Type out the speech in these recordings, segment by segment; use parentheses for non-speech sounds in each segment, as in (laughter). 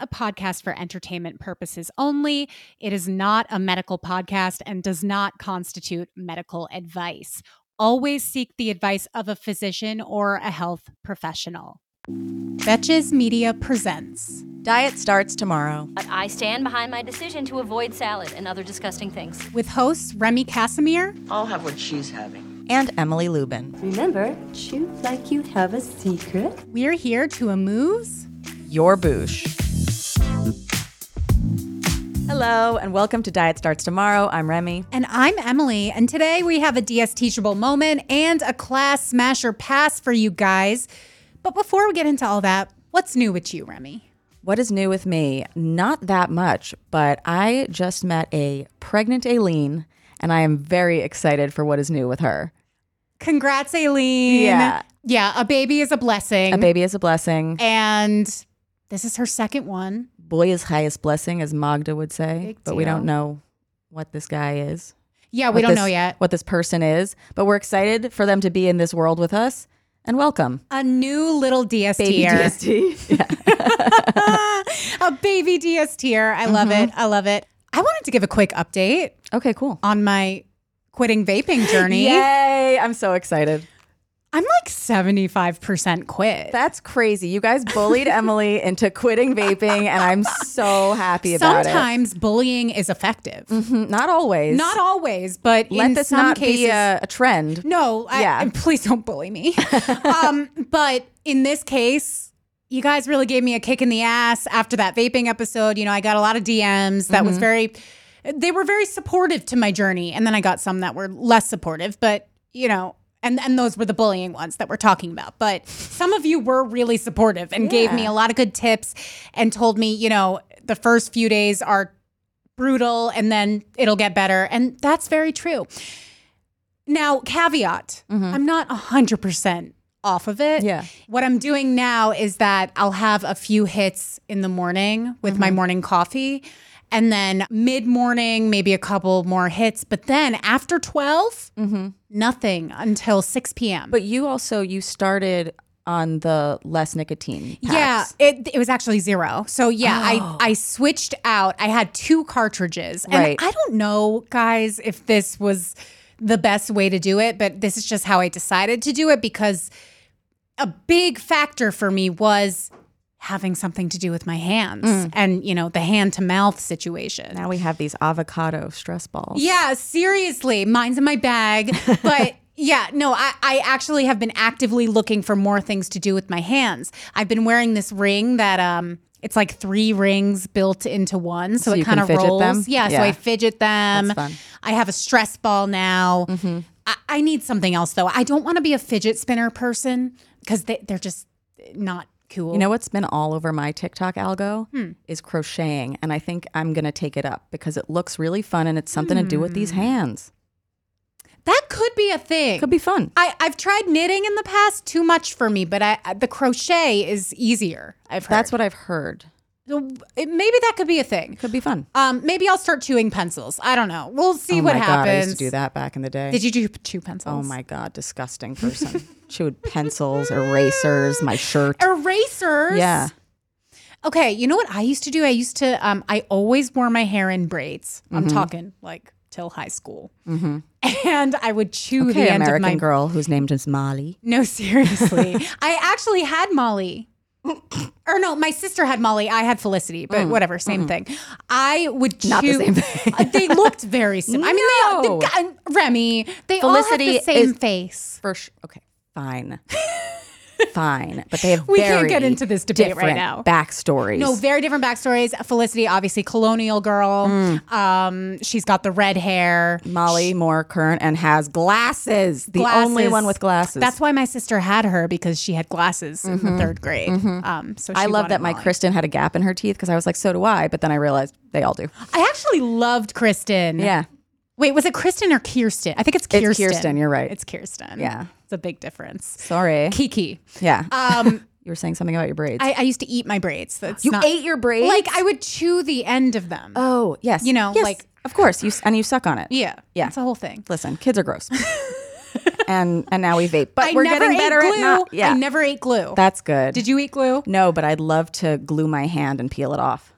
a podcast for entertainment purposes only. It is not a medical podcast and does not constitute medical advice. Always seek the advice of a physician or a health professional. Betches Media presents Diet starts tomorrow. But I stand behind my decision to avoid salad and other disgusting things. with hosts Remy Casimir, I'll have what she's having. And Emily Lubin. Remember, chew like you have a secret. we're here to amuse. Your boosh. Hello, and welcome to Diet Starts Tomorrow. I'm Remy. And I'm Emily, and today we have a DS Teachable moment and a class smash or pass for you guys. But before we get into all that, what's new with you, Remy? What is new with me? Not that much, but I just met a pregnant Aileen, and I am very excited for what is new with her. Congrats, Aileen. Yeah. Yeah, a baby is a blessing. A baby is a blessing. And this is her second one. Boy is highest blessing, as Magda would say. But we don't know what this guy is. Yeah, we don't this- know yet. what this person is, but we're excited for them to be in this world with us. And welcome, A new little DS baby tier. DST. (laughs) A baby DS tier. I love mm-hmm. it. I love it. I wanted to give a quick update Okay, cool. on my quitting vaping journey. Yay! I'm so excited. I'm like 75% quit. That's crazy. You guys bullied (laughs) Emily into quitting vaping, and I'm so happy about it. Sometimes bullying is effective. Mhm, Not always. Not always, but Let in this some not cases. be a, a trend. no, I, Yeah. please don't bully me. (laughs) um, but in this case, you guys really gave me a kick in the ass after that vaping episode. You know, I got a lot of DMs that Mm-hmm. was very, they were very supportive to my journey. And then I got some that were less supportive, but you know, and, and those were the bullying ones that we're talking about. But some of you were really supportive and gave me a lot of good tips and told me, you know, the first few days are brutal and then it'll get better. And that's very true. Now, caveat mm-hmm. I'm not 100% off of it. Yeah. What I'm doing now is that I'll have a few hits in the morning with my mm-hmm. morning coffee. And then mid morning, maybe a couple more hits. But then after 12, mm-hmm. nothing until 6 p.m. But you also you started on the less nicotine. Yeah, it, it was actually zero. So yeah, I oh. I switched out. I had two cartridges, and Right. I don't know, guys, if this was the best way to do it, but this is just how I decided to do it because a big factor for me was having something to do with my hands and you know the hand to mouth situation. Now we have these avocado stress balls. Yeah, seriously. Mine's in my bag. (laughs) But yeah, no, I, I actually have been actively looking for more things to do with my hands. I've been wearing this ring that um it's like three rings built into one. So, So it kind of rolls. them? Yeah, so I fidget them. That's fun. Mm-hmm. I have a stress ball now. I, I need something else though. I don't want to be a fidget spinner person because they, they're just not cool. You know what's been all over my TikTok algo Hmm. is crocheting, and I think I'm gonna take it up because it looks really fun and it's something to do with Hmm. these hands. that could be a thing. Could be fun. I, I've tried knitting in the past, too much for me, but I, the crochet is easier. I've heard. That's what I've heard. It- maybe that could be a thing. Could be fun. Um, maybe I'll start chewing pencils. I don't know. We'll see oh what my happens. god, I used to do that back in the day. Did you do chew pencils? Oh my god, disgusting person. (laughs) Chewed pencils, erasers, my shirt. Erasers. Yeah. Okay. You know what I used to do? I used to. Um, I always wore my hair in braids. I'm Mm-hmm. talking like till high school, and I would chew Okay, the end American of my. girl whose name is Molly. No, (laughs) seriously. (laughs) I actually had Molly. Or no, my sister had Molly. I had Felicity, but whatever, same thing. I would. Mm, Not the same thing. (laughs) They looked very similar. I mean, they, the guy, Remy, they Felicity all have the same face. For sh- okay, fine. (laughs) fine, but they have We very can't get into this debate right now. Backstories. No, very different backstories. Felicity, obviously colonial girl. Mm. Um, she's got the red hair. Molly more current and has glasses. The only one with glasses. That's why my sister had her because she had glasses in the third grade. Um, so I love that my Kristen had a gap in her teeth because I was like, so do I. But then I realized they all do. I actually loved Kristen. Yeah. Wait, was it Kristen or Kirsten? I think it's It's Kirsten. Kirsten, you're right. It's Kirsten. Yeah. It's a big difference. Sorry. Kiki. Yeah. Um, (laughs) you were saying something about your braids. I, I used to eat my braids. That's you not, ate your braids? Like I would chew the end of them. oh, yes. You know, Yes, like- Of course. You And you suck on it. yeah. Yeah. It's a whole thing. Listen, kids are gross. (laughs) and and now we vape. But I we're getting better glue. at not. Yeah. I never ate glue. That's good. Did you eat glue? No, but I'd love to glue my hand and peel it off.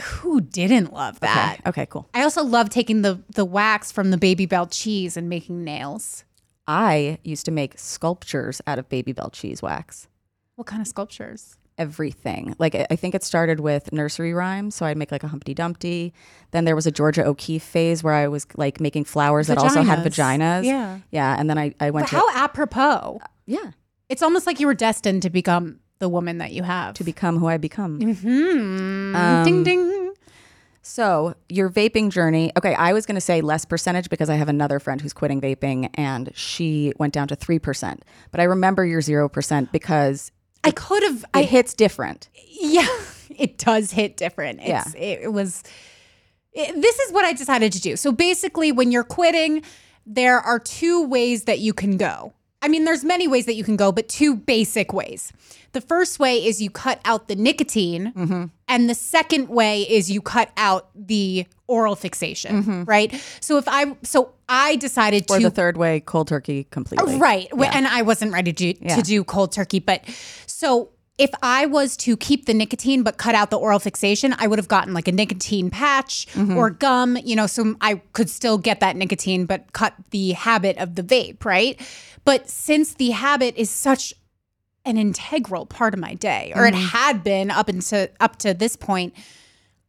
Who didn't love that? Okay. Okay, cool. I also love taking the the wax from the Babybel cheese and making nails. I used to make sculptures out of Babybel cheese wax. What kind of sculptures? everything. Like I think it started with nursery rhymes, so I'd make like a Humpty Dumpty. Then there was a Georgia O'Keeffe phase where I was like making flowers that also had Vaginas. vaginas. Yeah. yeah. And then I I went But to how apropos. yeah It's almost like you were destined to become the woman that you have. to become who I become. Hmm. Um, ding ding. So your vaping journey. Okay, I was going to say less percentage because I have another friend who's quitting vaping and she went down to three percent. But I remember your zero percent because I could have. it I hits different. yeah. (laughs) It does hit different. It's, it, it was. it- this is what I decided to do. So basically, when you're quitting, there are two ways that you can go. I mean, there's many ways that you can go, but two basic ways. The first way is you cut out the nicotine, Mm-hmm. and the second way is you cut out the oral fixation, right? So if I so I decided Mm-hmm. Or to the third way, cold turkey completely. Right. Wh- And I wasn't ready to, Yeah. to do cold turkey. But so if I was to keep the nicotine but cut out the oral fixation, I would have gotten like a nicotine patch Mm-hmm. or gum, you know, so I could still get that nicotine but cut the habit of the vape, right? But since the habit is such an integral part of my day, or it Mm-hmm. had been up into up to this point,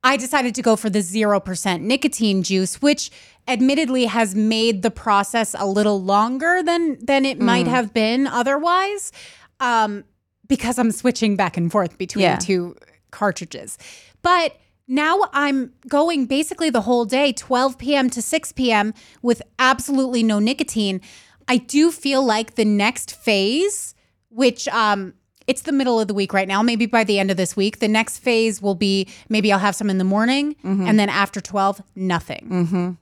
I decided to go for the 0% nicotine juice, which admittedly has made the process a little longer than than it might Mm. have been otherwise. Um, because I'm switching back and forth between Yeah. two cartridges. But now I'm going basically the whole day, 12 p.m. to 6 p.m., with absolutely no nicotine. I do feel like the next phase, which um, it's the middle of the week right now, maybe by the end of this week, the next phase will be maybe I'll have some in the morning, and then after 12, nothing.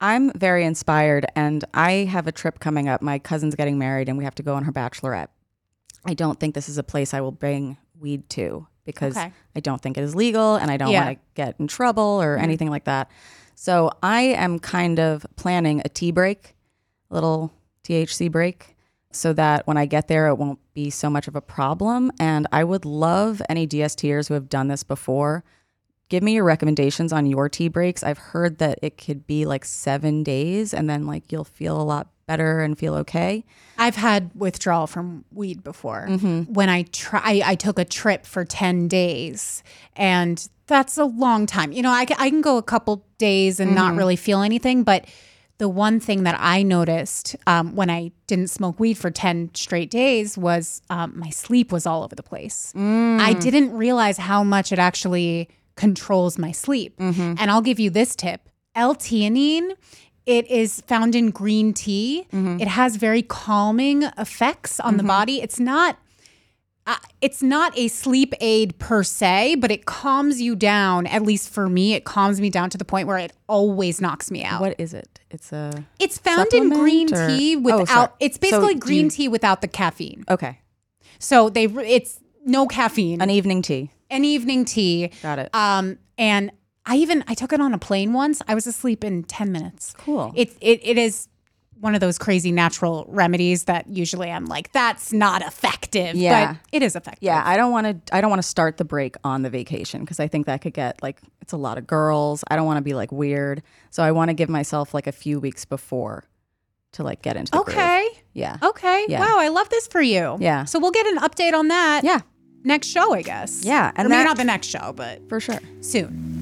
I'm very inspired, and I have a trip coming up. My cousin's getting married, and we have to go on her bachelorette. I don't think this is a place I will bring weed to because Okay. I don't think it is legal, and I don't Yeah. Mm-hmm. want to get in trouble or anything like that. So I am kind of planning a t-break, a little THC break, so that when I get there, it won't be so much of a problem. And I would love any DSTers who have done this before give me your recommendations on your t-breaks. I've heard that it could be like seven days and then like you'll feel a lot better and feel okay. I've had withdrawal from weed before. Mm-hmm. When I try, I, I took a trip for ten days, and that's a long time. You know, I, I can go a couple days and Mm-hmm. not really feel anything, but the one thing that I noticed um, when I didn't smoke weed for ten straight days was um, my sleep was all over the place. Mm. I didn't realize how much it actually controls my sleep. Mm-hmm. And I'll give you this tip: L-theanine. It is found in green tea. Mm-hmm. It has very calming effects on the body. It's not uh, it's not a sleep aid per se, but it calms you down. At least for me, it calms me down to the point where it always knocks me out. What is it? It's a it's found in green or- tea Oh, without. sorry. it's basically do green you- tea without the caffeine. okay. So they it's no caffeine. An evening tea. An evening tea. Got it. Um, and I even I took it on a plane once. I was asleep in ten minutes. Cool. It it it is one of those crazy natural remedies that usually I'm like that's not effective. Yeah. but it is effective. Yeah, I don't want to. I don't want to start the break on the vacation because I think that could get like it's a lot of girls. I don't want to be like weird, so I want to give myself like a few weeks before to like get into the groove. Okay. Yeah. Okay. Yeah. Wow, I love this for you. Yeah. So we'll get an update on that. Yeah, Next show, I guess. Yeah, And and or maybe that- not the next show, but for sure. soon.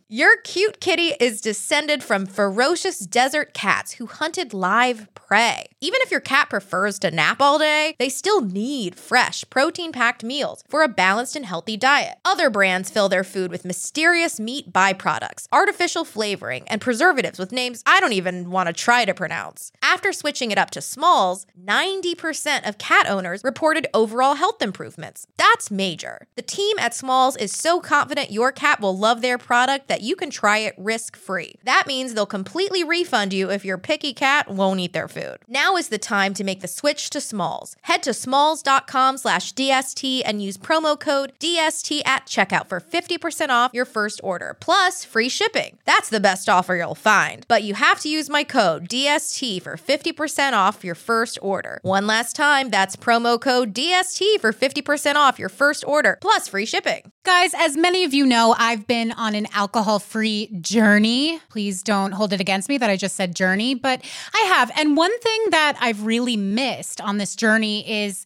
Your cute kitty is descended from ferocious desert cats who hunted live prey. Even if your cat prefers to nap all day, they still need fresh, protein packed meals for a balanced and healthy diet. Other brands fill their food with mysterious meat byproducts, artificial flavoring, and preservatives with names I don't even want to try to pronounce. After switching it up to Smalls, 90% of cat owners reported overall health improvements. That's major. The team at Smalls is so confident your cat will love their product that you can try it risk free. That means they'll completely refund you if your picky cat won't eat their food. Now is the time to make the switch to Smalls. Head to smalls.com slash DST and use promo code DST at checkout for 50% off your first order, plus free shipping. That's the best offer you'll find. But you have to use my code DST for 50% off your first order. One last time, that's promo code DST for 50% off your first order, plus free shipping. Guys, as many of you know, I've been on an alcohol free journey. Please don't hold it against me that I just said journey, but I have. And one thing that I've really missed on this journey is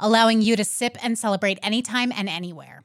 allowing you to sip and celebrate anytime and anywhere.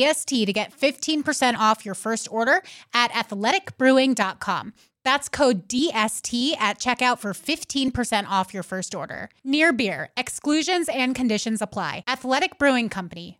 DST to get 15% off your first order at athleticbrewing.com. That's code DST at checkout for 15% off your first order. Near Beer, exclusions and conditions apply. Athletic Brewing Company,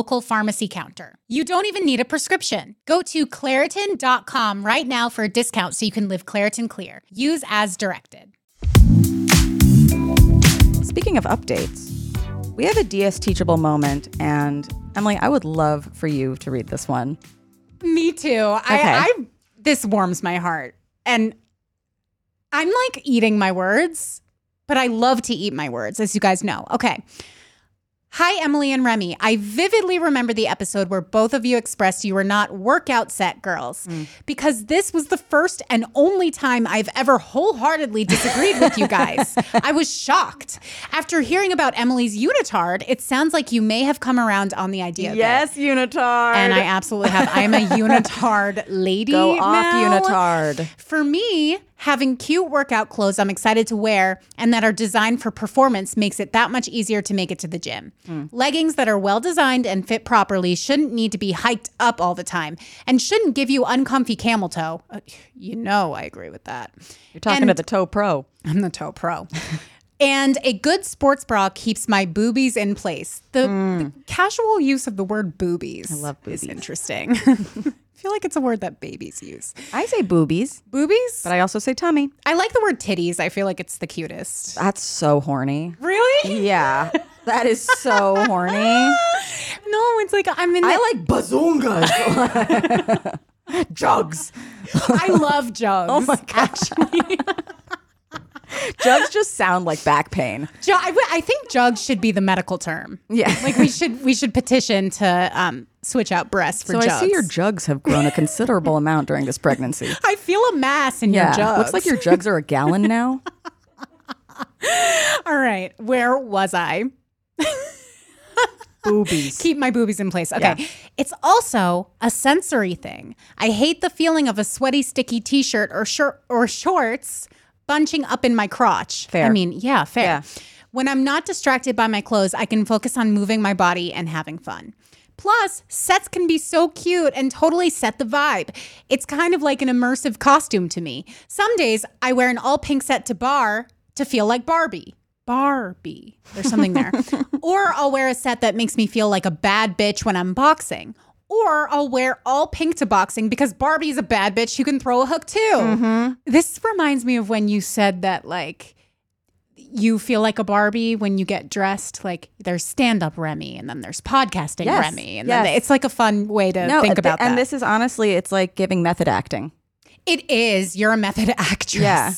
pharmacy counter. You don't even need a prescription. Go to Claritin.com right now for a discount so you can live Claritin Clear. Use as directed. Speaking of updates, we have a DS teachable moment, and Emily, I would love for you to read this one. Me too. Okay. I, I this warms my heart. And I'm like eating my words, but I love to eat my words, as you guys know. Okay. Hi, Emily and Remy. I vividly remember the episode where both of you expressed you were not workout set girls mm. because this was the first and only time I've ever wholeheartedly disagreed with you guys. (laughs) I was shocked. After hearing about Emily's unitard, it sounds like you may have come around on the idea. Yes, it. unitard. And I absolutely have. I am a (laughs) unitard lady. go off now. unitard. For me, having cute workout clothes I'm excited to wear and that are designed for performance makes it that much easier to make it to the gym. Leggings that are well designed and fit properly shouldn't need to be hiked up all the time and shouldn't give you uncomfy camel toe. Uh, you know, I agree with that. You're talking And- to the toe pro. I'm the toe pro. (laughs) and a good sports bra keeps my boobies in place. The, the casual use of the word boobies I love is interesting. (laughs) I feel like it's a word that babies use. I say boobies, Boobies? but I also say tummy. I like the word titties. I feel like it's the cutest. That's so horny. Really? Yeah, that is so horny. (laughs) No, it's like I'm in. The, I like bazongas. (laughs) (laughs) Jugs. I love jugs. Oh my gosh. Jugs just sound like back pain. Ju- I, w- I think jugs should be the medical term. Yeah. Like we should we should petition to um, switch out breasts for So jugs. I see your jugs have grown a considerable (laughs) amount during this pregnancy. I feel a mass in your jugs. looks like your jugs are a gallon now. (laughs) All right, where was I? (laughs) Boobies. Keep my boobies in place. Okay. Yeah. It's also a sensory thing. I hate the feeling of a sweaty, sticky t-shirt or shirt or shorts bunching up in my crotch. Fair. I mean, yeah, fair. Yeah. When I'm not distracted by my clothes, I can focus on moving my body and having fun. Plus, sets can be so cute and totally set the vibe. It's kind of like an immersive costume to me. Some days I wear an all pink set to barre to feel like Barbie. Barbie. There's something there. (laughs) or I'll wear a set that makes me feel like a bad bitch when I'm boxing. Or I'll wear all pink to boxing because Barbie's a bad bitch who can throw a hook too. Mm-hmm. This reminds me of when you said that, like, you feel like a Barbie when you get dressed. Like, there's stand up Remy and then there's podcasting Yes, Remy. And then it's like a fun way to No, think th- about and this is honestly, it's like giving method acting. It is. You're a method (laughs) actress. Yeah.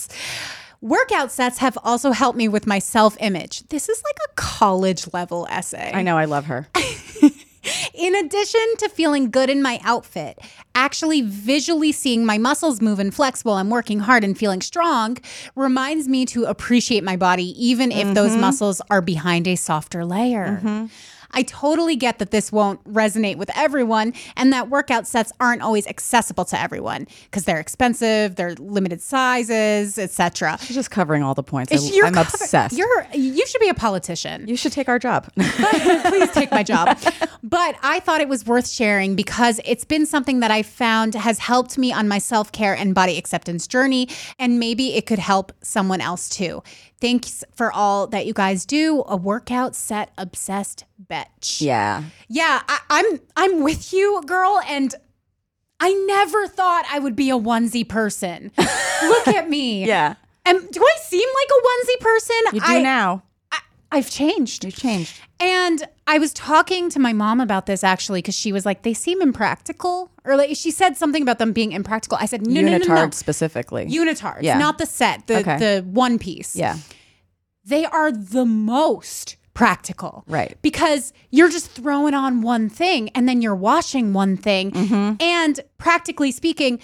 Workout sets have also helped me with my self image. This is like a college level essay. I know, I love her. In addition to feeling good in my outfit, actually visually seeing my muscles move and flex while I'm working hard and feeling strong reminds me to appreciate my body, even if those mm-hmm. muscles are behind a softer layer. Mm-hmm. I totally get that this won't resonate with everyone and that workout sets aren't always accessible to everyone because they're expensive, they're limited sizes, etc. She's just covering all the points. I, I'm cover- obsessed. You're you should be a politician. you should take our job. (laughs) Please take my job. But I thought it was worth sharing because it's been something that I found has helped me on my self care and body acceptance journey. And maybe it could help someone else too. Thanks for all that you guys do. A workout set obsessed bitch. yeah. Yeah, I, I'm I'm with you, girl, and I never thought I would be a onesie person. (laughs) Look at me. Yeah. Um, do I seem like a onesie person? You do I, now. I've changed. You've changed. And I was talking to my mom about this actually because she was like, they seem impractical. Or like she said something about them being impractical. I said, no, no, Unitard no, no, no. specifically. Unitards, Yeah. not the set, the Okay. the one piece. yeah. They are the most practical. Right. Because you're just throwing on one thing and then you're washing one thing. Mm-hmm. And practically speaking,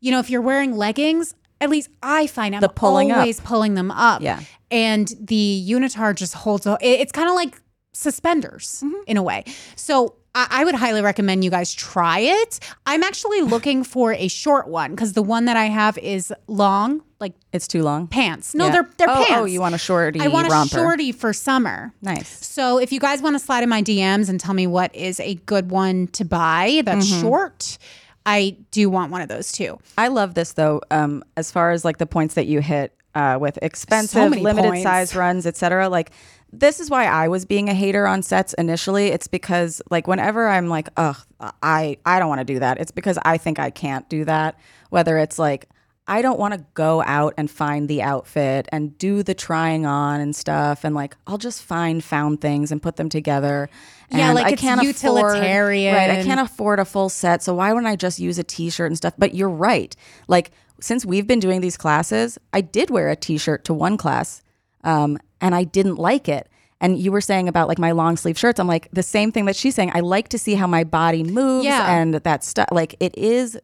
you know, if you're wearing leggings, at least I find I'm The pulling up. always pulling them up. Yeah. And the unitard just holds, it- it's kind of like suspenders Mm-hmm. in a way. So I, I would highly recommend you guys try it. I'm actually (sighs) looking for a short one because the one that I have is long, like It's too long. pants. No, Yeah. they're they're oh, pants. Oh, you want a shorty I want romper. a shorty for summer. Nice. So if you guys want to slide in my DMs and tell me what is a good one to buy that's Mm-hmm. short, I do want one of those too. I love this though. Um, as far as like the points that you hit uh, with expensive, many limited points. size runs, etc. Like this is why I was being a hater on sets initially. It's because like whenever I'm like, ugh, I I don't want to do that. It's because I think I can't do that. Whether it's like I don't want to go out and find the outfit and do the trying on and stuff, and like I'll just find found things and put them together. Yeah, like I it's can't utilitarian. Afford, right, I can't afford a full set, so why wouldn't I just use a t-shirt and stuff? But you're right. Like since we've been doing these classes, I did wear a t-shirt to one class, um, and I didn't like it. And you were saying about like my long sleeve shirts. I'm like the same thing that she's saying. I like to see how my body moves Yeah. and that stuff. Like it is,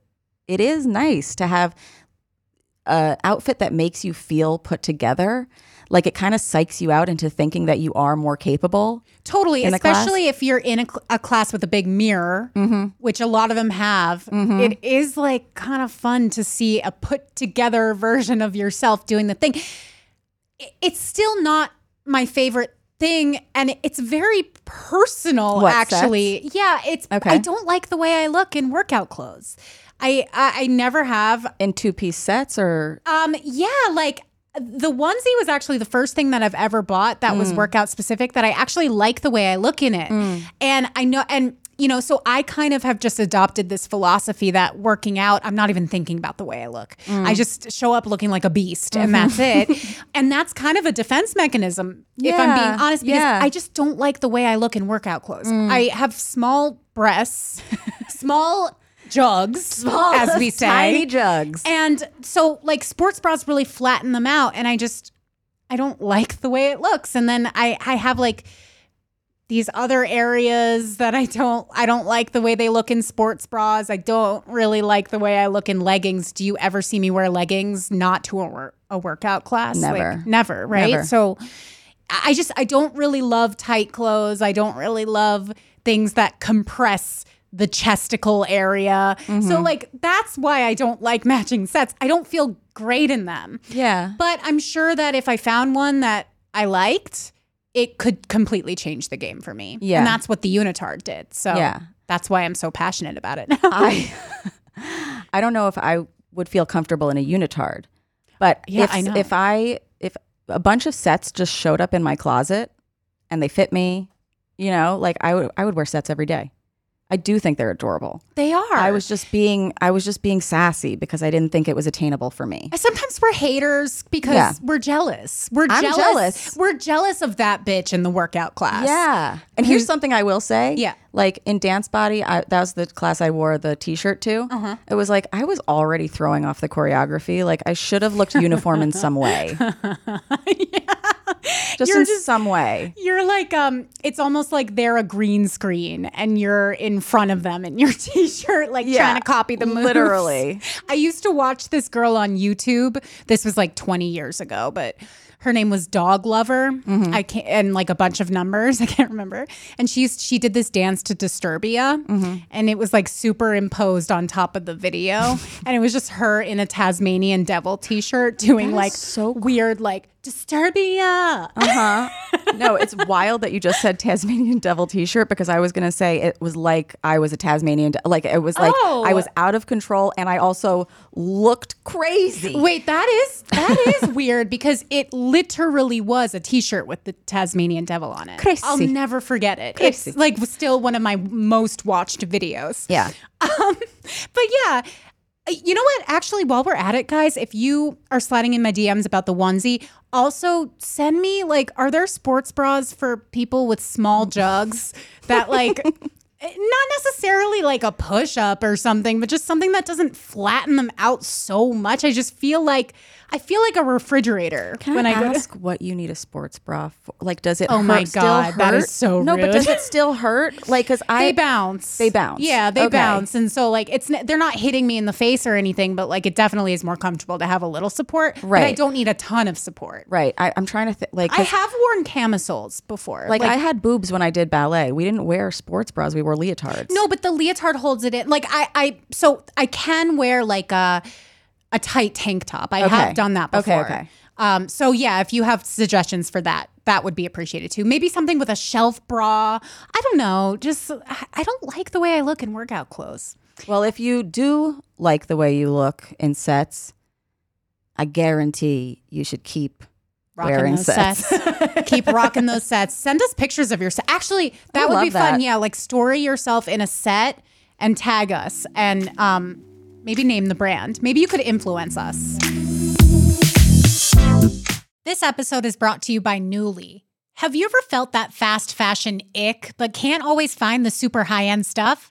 it is nice to have a outfit that makes you feel put together. Like it kind of psychs you out into thinking that you are more capable. Totally, in a class? especially if you're in a, cl- a class with a big mirror, mm-hmm. which a lot of them have. Mm-hmm. It is like kind of fun to see a put together version of yourself doing the thing. It's still not my favorite thing, and it's very personal. What, actually, yeah, it's. Okay. I don't like the way I look in workout clothes. I I, I never have. In two piece sets or Um, yeah, like the onesie was actually the first thing that I've ever bought that Mm. was workout specific that I actually like the way I look in it. And I know and you know, so I kind of have just adopted this philosophy that working out, I'm not even thinking about the way I look. Mm. I just show up looking like a beast and that's Mm-hmm. it. (laughs) and that's kind of a defense mechanism, if I'm being honest, because yeah. I just don't like the way I look in workout clothes. I have small breasts, (laughs) small jugs, as we (laughs) say. tiny jugs. And so like sports bras really flatten them out and I just I don't like the way it looks. And then I I have like these other areas that I don't I don't like the way they look in sports bras. I don't really like the way I look in leggings. Do you ever see me wear leggings not to a, wor- a workout class? Like, Never. never, right? Never. So I just I don't really love tight clothes. I don't really love things that compress the chesticle area. Mm-hmm. So like that's why I don't like matching sets. I don't feel great in them. yeah. But I'm sure that if I found one that I liked, it could completely change the game for me. Yeah. And that's what the unitard did. So Yeah. that's why I'm so passionate about it. I (laughs) I don't know if I would feel comfortable in a unitard. But Yeah, if I know. if I if a bunch of sets just showed up in my closet and they fit me, you know, like I would I would wear sets every day. I do think they're adorable. they are. I was just being I was just being sassy because I didn't think it was attainable for me. Sometimes we're haters because Yeah. we're jealous. We're jealous. jealous. We're jealous of that bitch in the workout class. Yeah. And here's something I will say. Yeah. Like in dance body, I, that was the class I wore the t-shirt to. Uh-huh. It was like I was already throwing off the choreography. Like I should have looked uniform in some way. (laughs) (laughs) Just You're in just- some way. You're like, um, it's almost like they're a green screen and you're in front of them in your (laughs) t-shirt, like Yeah, trying to copy the moves. literally. I used to watch this girl on YouTube. This was like 20 years ago, but her name was Dog Lover. Mm-hmm. I can't and like a bunch of numbers. (laughs) I can't remember. And she used, she did this dance to Disturbia, Mm-hmm. and it was like superimposed on top of the video, and it was just her in a Tasmanian devil t-shirt doing like so weird like Disturbia. Uh-huh. no, it's (laughs) wild that you just said Tasmanian devil t-shirt because I was going to say it was like I was a Tasmanian de- like it was like Oh. I was out of control and I also looked crazy. Wait, that is that is (laughs) weird because it literally was a T-shirt with the Tasmanian devil on it. Crazy. I'll never forget it. Crazy. It's like still one of my most watched videos. Yeah. Um, but yeah, uh, you know what? Actually, while we're at it, guys, if you are sliding in my DMs about the onesie, also send me like, are there sports bras for people with small jugs that like. (laughs) Eh, not necessarily like a push up or something, but just something that doesn't flatten them out so much. I just feel like I feel like a refrigerator Can when I, I, go to ask what you need a sports bra for? Like, does it? Oh hurt, my God, that is so No, but does it still hurt? Like, cause I they bounce. They bounce. Yeah, they Okay. bounce, and so like it's they're not hitting me in the face or anything, but like it definitely is more comfortable to have a little support. But I don't need a ton of support. Right. I, I'm trying to think. Like, I have worn camisoles before. like, I had boobs when I did ballet. We didn't wear sports bras. We wore leotards. no, but the leotard holds it in. Like I, I so I can wear like a a tight tank top. I Okay. have done that before. okay. Um, so yeah, if you have suggestions for that, that would be appreciated too. Maybe something with a shelf bra. I don't know. Just I don't like the way I look in workout clothes. Well, if you do like the way you look in sets, I guarantee you should keep rocking wearing those sets. sets. (laughs) Keep rocking those sets. Send us pictures of your set. Actually, that I would be love fun. Yeah, like story yourself in a set and tag us and um maybe name the brand. Maybe you could influence us. This episode is brought to you by Nuuly. Have you ever felt that fast fashion ick but can't always find the super high-end stuff?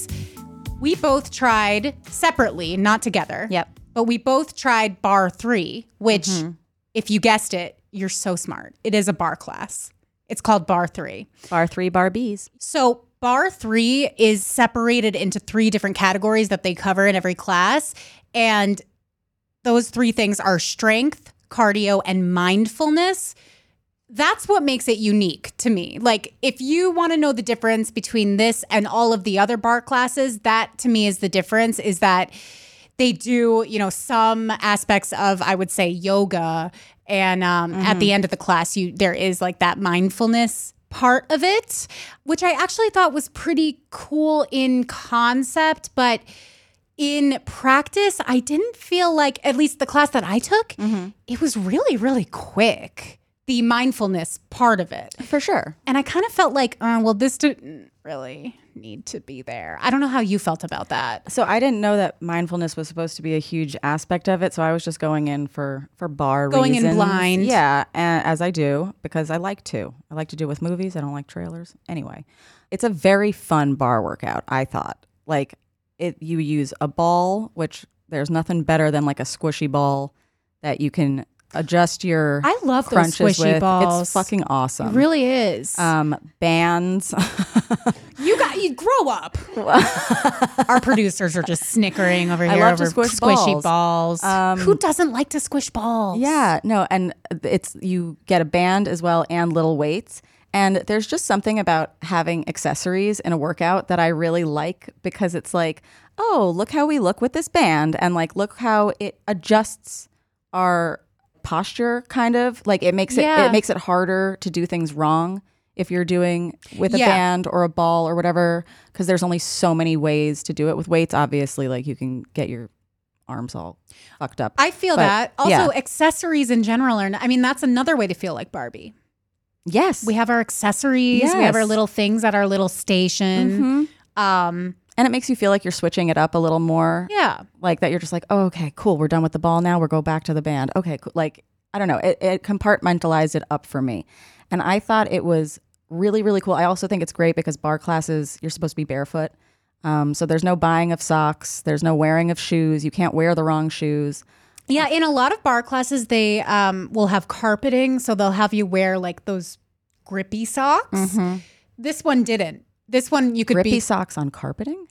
We both tried separately, not together. Yep. But we both tried Barre3, which, mm-hmm. if you guessed it, you're so smart. It is a barre class. It's called Bar 3. Barre three, bar B's. So, Barre three is separated into three different categories that they cover in every class. And those three things are strength, cardio, and mindfulness. That's what makes it unique to me. Like, if you want to know the difference between this and all of the other barre classes, that to me is the difference is that they do, you know, some aspects of, I would say, yoga. And um, at the end of the class, you there is like that mindfulness part of it, which I actually thought was pretty cool in concept, but in practice, I didn't feel like, at least the class that I took, it was really, really quick. The mindfulness part of it. For sure. And I kind of felt like, uh, well, this didn't really need to be there. I don't know how you felt about that. So I didn't know that mindfulness was supposed to be a huge aspect of it. So I was just going in for for barre Going in blind. Yeah, and as I do because I like to. I like to do with movies. I don't like trailers. Anyway, it's a very fun barre workout. I thought like it. You use a ball, which there's nothing better than like a squishy ball that you can adjust your I love those squishy with. balls. It's fucking awesome. It really is. um, bands. (laughs) you got you grow up. (laughs) Our producers are just snickering over I here over squish squishy balls. balls. Um, Who doesn't like to squish balls? Yeah, no, and it's you get a band as well and little weights. And there's just something about having accessories in a workout that I really like because it's like, oh, look how we look with this band and like look how it adjusts our posture kind of. Like it makes it Yeah. it makes it harder to do things wrong if you're doing with a Yeah. band or a ball or whatever because there's only so many ways to do it with weights obviously like you can get your arms all fucked up. I feel But, that. Also, yeah. accessories in general are. I mean, that's another way to feel like Barbie. yes. We have our accessories. We have our little things at our little station. Mhm. Um, And it makes you feel like you're switching it up a little more. yeah. Like that you're just like, oh, okay, cool. We're done with the ball now. We'll go back to the band. Okay, cool. Like, I don't know. It, it compartmentalized it up for me. And I thought it was really, really cool. I also think it's great because barre classes, you're supposed to be barefoot. Um, so there's no buying of socks. There's no wearing of shoes. You can't wear the wrong shoes. Yeah, in a lot of barre classes, they um, will have carpeting, so they'll have you wear like those grippy socks. This one didn't. This one you could Grippy be. socks on carpeting.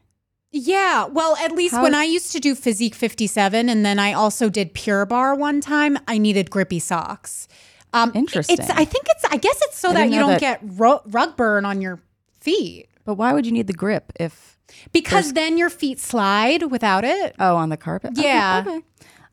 yeah, well, at least How- when I used to do Physique 57, and then I also did Pure Barre one time, I needed grippy socks. Um, Interesting. It's. I think it's. I guess it's so I that you don't that- get ro- rug burn on your feet. But why would you need the grip if Because then your feet slide without it. oh on the carpet? Okay, Yeah. okay.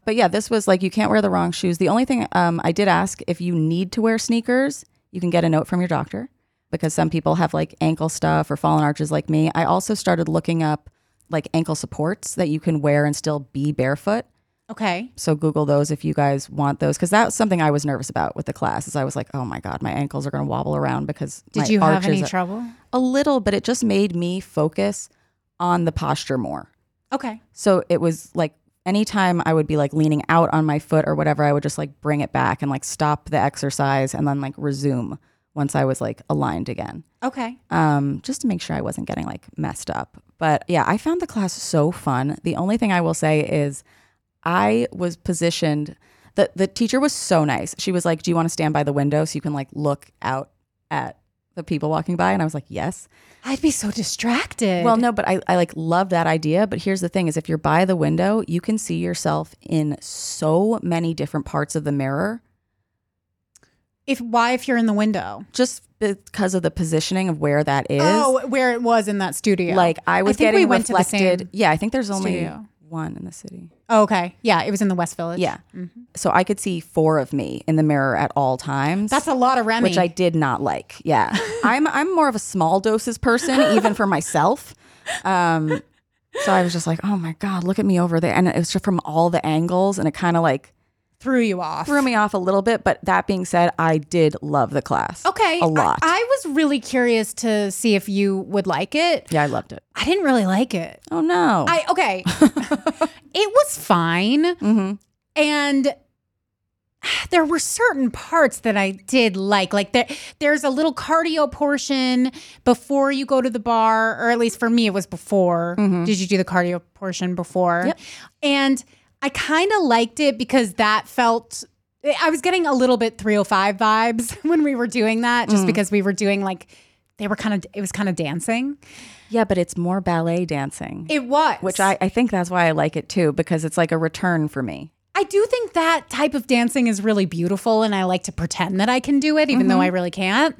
But yeah, this was like you can't wear the wrong shoes. The only thing um, I did ask if you need to wear sneakers, you can get a note from your doctor because some people have like ankle stuff or fallen arches like me. I also started looking up like ankle supports that you can wear and still be barefoot. Okay. So Google those if you guys want those because that was something I was nervous about with the class. Is I was like, oh my god, my ankles are going to wobble around because Did you have any trouble? A little, but it just made me focus on the posture more. Okay. So it was like anytime I would be like leaning out on my foot or whatever, I would just like bring it back and like stop the exercise and then like resume once I was like aligned again. Okay. Um, just to make sure I wasn't getting like messed up. But yeah, I found the class so fun. The only thing I will say is I was positioned the the teacher was so nice. She was like, "Do you want to stand by the window so you can like look out at the people walking by?" And I was like, "Yes." I'd be so distracted. Well, no, but I, I like love that idea. But here's the thing is if you're by the window, you can see yourself in so many different parts of the mirror If why if you're in the window? just because of the positioning of where that is. Oh, where it was in that studio. like I was think getting we went to the reflected. yeah, I think there's only studio. one in the city. Oh, okay. Yeah, it was in the West Village. Yeah. Mm-hmm. So I could see four of me in the mirror at all times. That's a lot of Remy. which I did not like. Yeah, (laughs) I'm I'm more of a small doses person, even for myself. Um, so I was just like, oh my god, look at me over there, and it was just from all the angles, and it kind of like threw you off. threw me off a little bit. But that being said, I did love the class. Okay. a lot. I, I was really curious to see if you would like it. yeah, I loved it. I didn't really like it. Oh no, I okay. (laughs) it was fine. Mm-hmm. And there were certain parts that I did like. Like there there's a little cardio portion before you go to the barre, or at least for me it was before. Did you do the cardio portion before? Mm-hmm. Yep. And I kind of liked it because that felt I was getting a little bit 305 vibes (laughs) when we were doing that, Mm. just because we were doing like they were kind of it was kind of dancing. yeah, but it's more ballet dancing, It was. which I I think that's why I like it too because it's like a return for me. I do think that type of dancing is really beautiful, and I like to pretend that I can do it, even Mm-hmm. though I really can't.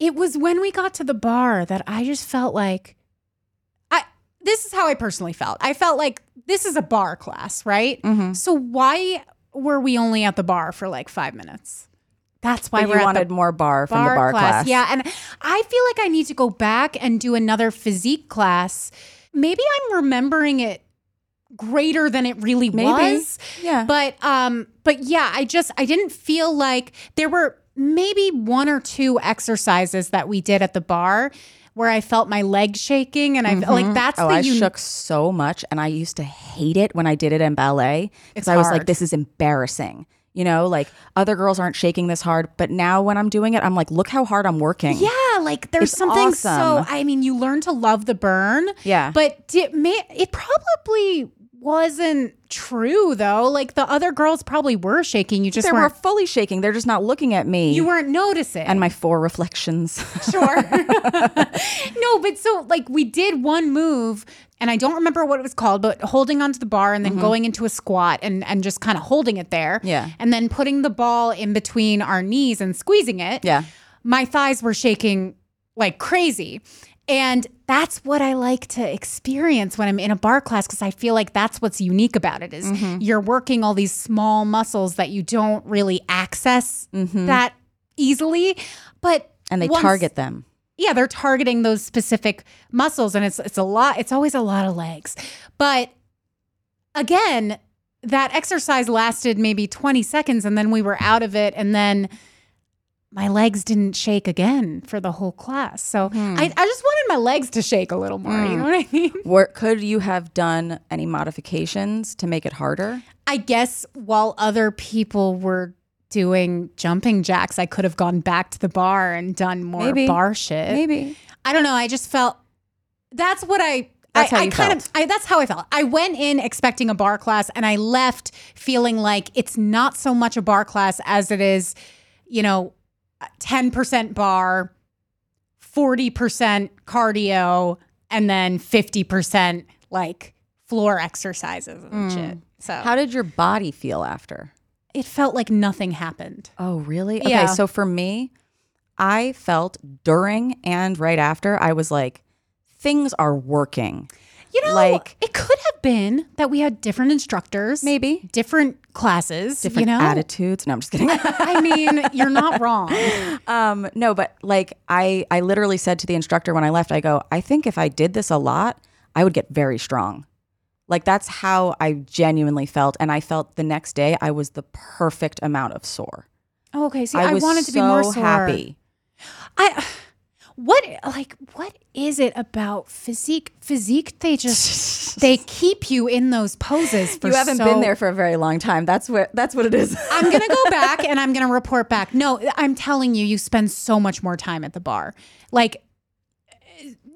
It was when we got to the barre that I just felt like I. This is how I personally felt. I felt like this is a barre class, right? Mm-hmm. So why were we only at the barre for like five minutes? That's why at wanted more barre from the barre class. Yeah, and I feel like I need to go back and do another physique class. Maybe I'm remembering it greater than it really Maybe. was. Yeah. But um but yeah, I just I didn't feel like there were maybe one or two exercises that we did at the barre where I felt my legs shaking and I felt like mm-hmm. that's oh, the I uni- shook so much, and I used to hate it when I did it in ballet because I was hard. like, "This is embarrassing." You know, like other girls aren't shaking this hard, but now when I'm doing it, I'm like, "Look how hard I'm working." Yeah, like there's It's something so. awesome. I mean, you learn to love the burn. Yeah. but it may, it probably wasn't true though. Like the other girls probably were shaking. You just they were weren't. fully shaking. They're just not looking at me. You weren't noticing. and my four reflections. (laughs) sure. (laughs) no, but so like we did one move and I don't remember what it was called, but holding onto the barre and then going into a squat and and just kind of holding it there. Mm-hmm. Yeah. And then putting the ball in between our knees and squeezing it. yeah. My thighs were shaking like crazy. And that's what I like to experience when I'm in a barre class because I feel like that's what's unique about it is Mm-hmm. you're working all these small muscles that you don't really access that easily. But Mm-hmm. And they once- target them. yeah, they're targeting those specific muscles and it's it's a lot it's always a lot of legs. But again, that exercise lasted maybe 20 seconds and then we were out of it and then my legs didn't shake again for the whole class. So hmm. I, I just wanted my legs to shake a little more. You hmm. know what I mean? (laughs) Where, could you have done any modifications to make it harder? I guess while other people were doing jumping jacks, I could have gone back to the barre and done more Maybe. barre shit. Maybe. I don't know. I just felt that's what I That's I, how I kind felt. of I, that's how I felt. I went in expecting a barre class and I left feeling like it's not so much a barre class as it is, you know, 10% barre, 40% cardio, and then 50% like floor exercises and mm. shit. So How did your body feel after? it felt like nothing happened. Oh, really? Okay, Yeah. so for me, I felt during and right after, I was like, things are working. You know, Like- it could have been that we had different instructors, Maybe. different classes, Different you know? attitudes. No, I'm just kidding. I mean, (laughs) you're not wrong. um, no, but like I, I literally said to the instructor when I left, I go, I think if I did this a lot, I would get very strong. Like that's how I genuinely felt, and I felt the next day I was the perfect amount of sore. Oh, okay, see, I I, wanted to be more sore. happy. I (sighs) what like what is it about physique? Physique, they just (laughs) they keep you in those poses for you haven't so- been there for a very long time. That's what that's what it is. (laughs) I'm gonna go back (laughs) and I'm gonna report back. No, I'm telling you, you spend so much more time at the barre. Like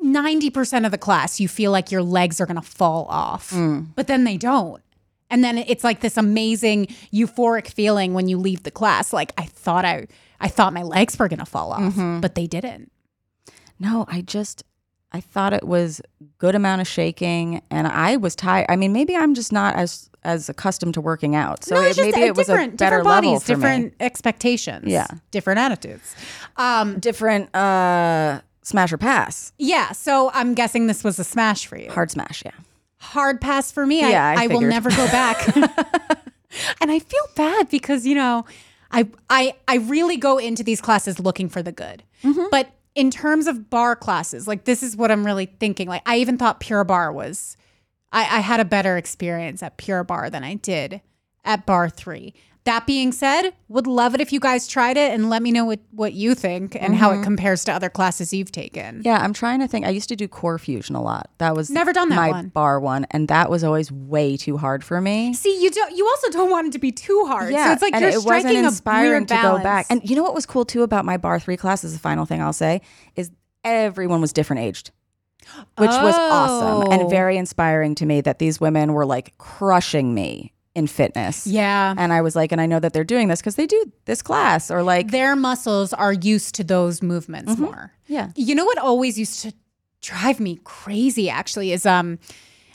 90% of the class, you feel like your legs are gonna fall off, Mm. but then they don't. And then it's like this amazing euphoric feeling when you leave the class. Like I thought I I thought my legs were gonna fall off, Mm-hmm. but they didn't. No, I just I thought it was good amount of shaking, and I was tired. I mean, maybe I'm just not as as accustomed to working out, so No, it, maybe it was a different- better different level bodies, for different me. expectations. Yeah. different attitudes. Um, Different uh, smash or pass, yeah. So I'm guessing this was a smash for you. hard smash. Yeah, hard pass for me. Yeah, I I, I will never go back. (laughs) (laughs) and I feel bad because you know, I I I really go into these classes looking for the good. Mm-hmm. But in terms of barre classes, like this is what I'm really thinking. Like I even thought Pure Barre was, I, I had a better experience at Pure Barre than I did at Barre three. That being said, would love it if you guys tried it and let me know what, what you think and how it compares to other classes you've taken. Mm-hmm. yeah. I'm trying to think. I used to do Core Fusion a lot. That was Never done that my one. barre one, and that was always way too hard for me. See, you don't. You also don't want it to be too hard. so it's like and you're it striking wasn't inspiring to balance. go back. And you know what was cool too about my Barre three class? Is the final thing I'll say is everyone was different aged, which was awesome Oh. and very inspiring to me. That these women were like crushing me in fitness. yeah, and I was like, and I know that they're doing this because they do this class or like, their muscles are used to those movements Mm-hmm. more. yeah, You know what always used to drive me crazy actually is um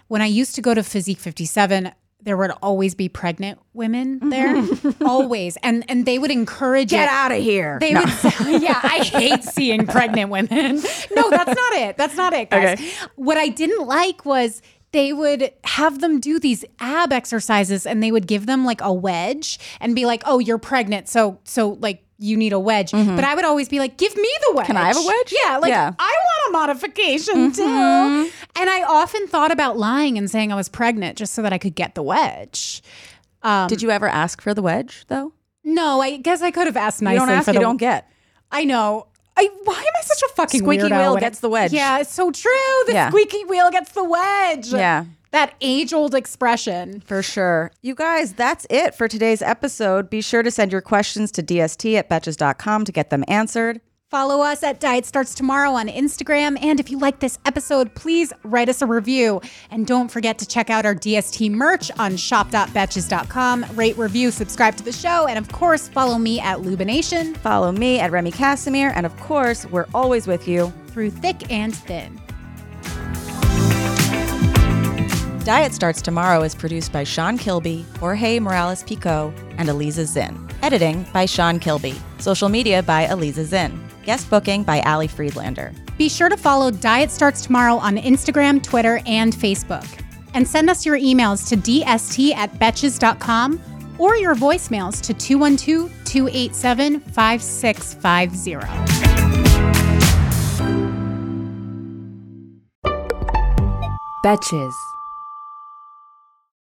when I used to go to Physique 57 there would always be pregnant women there (laughs) always and and they would encourage get it. out of here. They would say, (laughs) yeah, I hate seeing pregnant women. (laughs) No, that's not it. That's not it, guys. What I didn't like was they would have them do these ab exercises and they would give them like a wedge and be like, "Oh, you're pregnant, so so like you need a wedge." But I would always be like, "Give me the wedge." Mm-hmm. Can I have a wedge? Yeah, like Yeah. I want a modification too. And I often thought about lying and saying I was pregnant just so that I could get the wedge. Um, Did you ever ask for the wedge though? No, I guess I could have asked nicely you don't ask, for you don't get. I know. I why am I such a fucking Squeaky weirdo wheel gets the wedge. Yeah, it's so true. The Yeah. squeaky wheel gets the wedge. Yeah. That age old expression. For sure. You guys, that's it for today's episode. Be sure to send your questions to dst at betches.com to get them answered. Follow us at Diet Starts Tomorrow on Instagram. And if you like this episode, please write us a review. And don't forget to check out our DST merch on shop.betches.com. Rate, review, subscribe to the show. And of course, follow me at Lubination Follow me at Remy Cassimir. And of course, we're always with you. through thick and thin. Diet Starts Tomorrow is produced by Sean Kilby, Jorge Morales Pico, and Eliza Zinn. Editing by Sean Kilby. Social media by Eliza Zinn. Guest booking by Ali Friedlander. Be sure to follow Diet Starts Tomorrow on Instagram, Twitter, and Facebook. And send us your emails to dst at betches.com or your voicemails to 212 287 5650. Betches.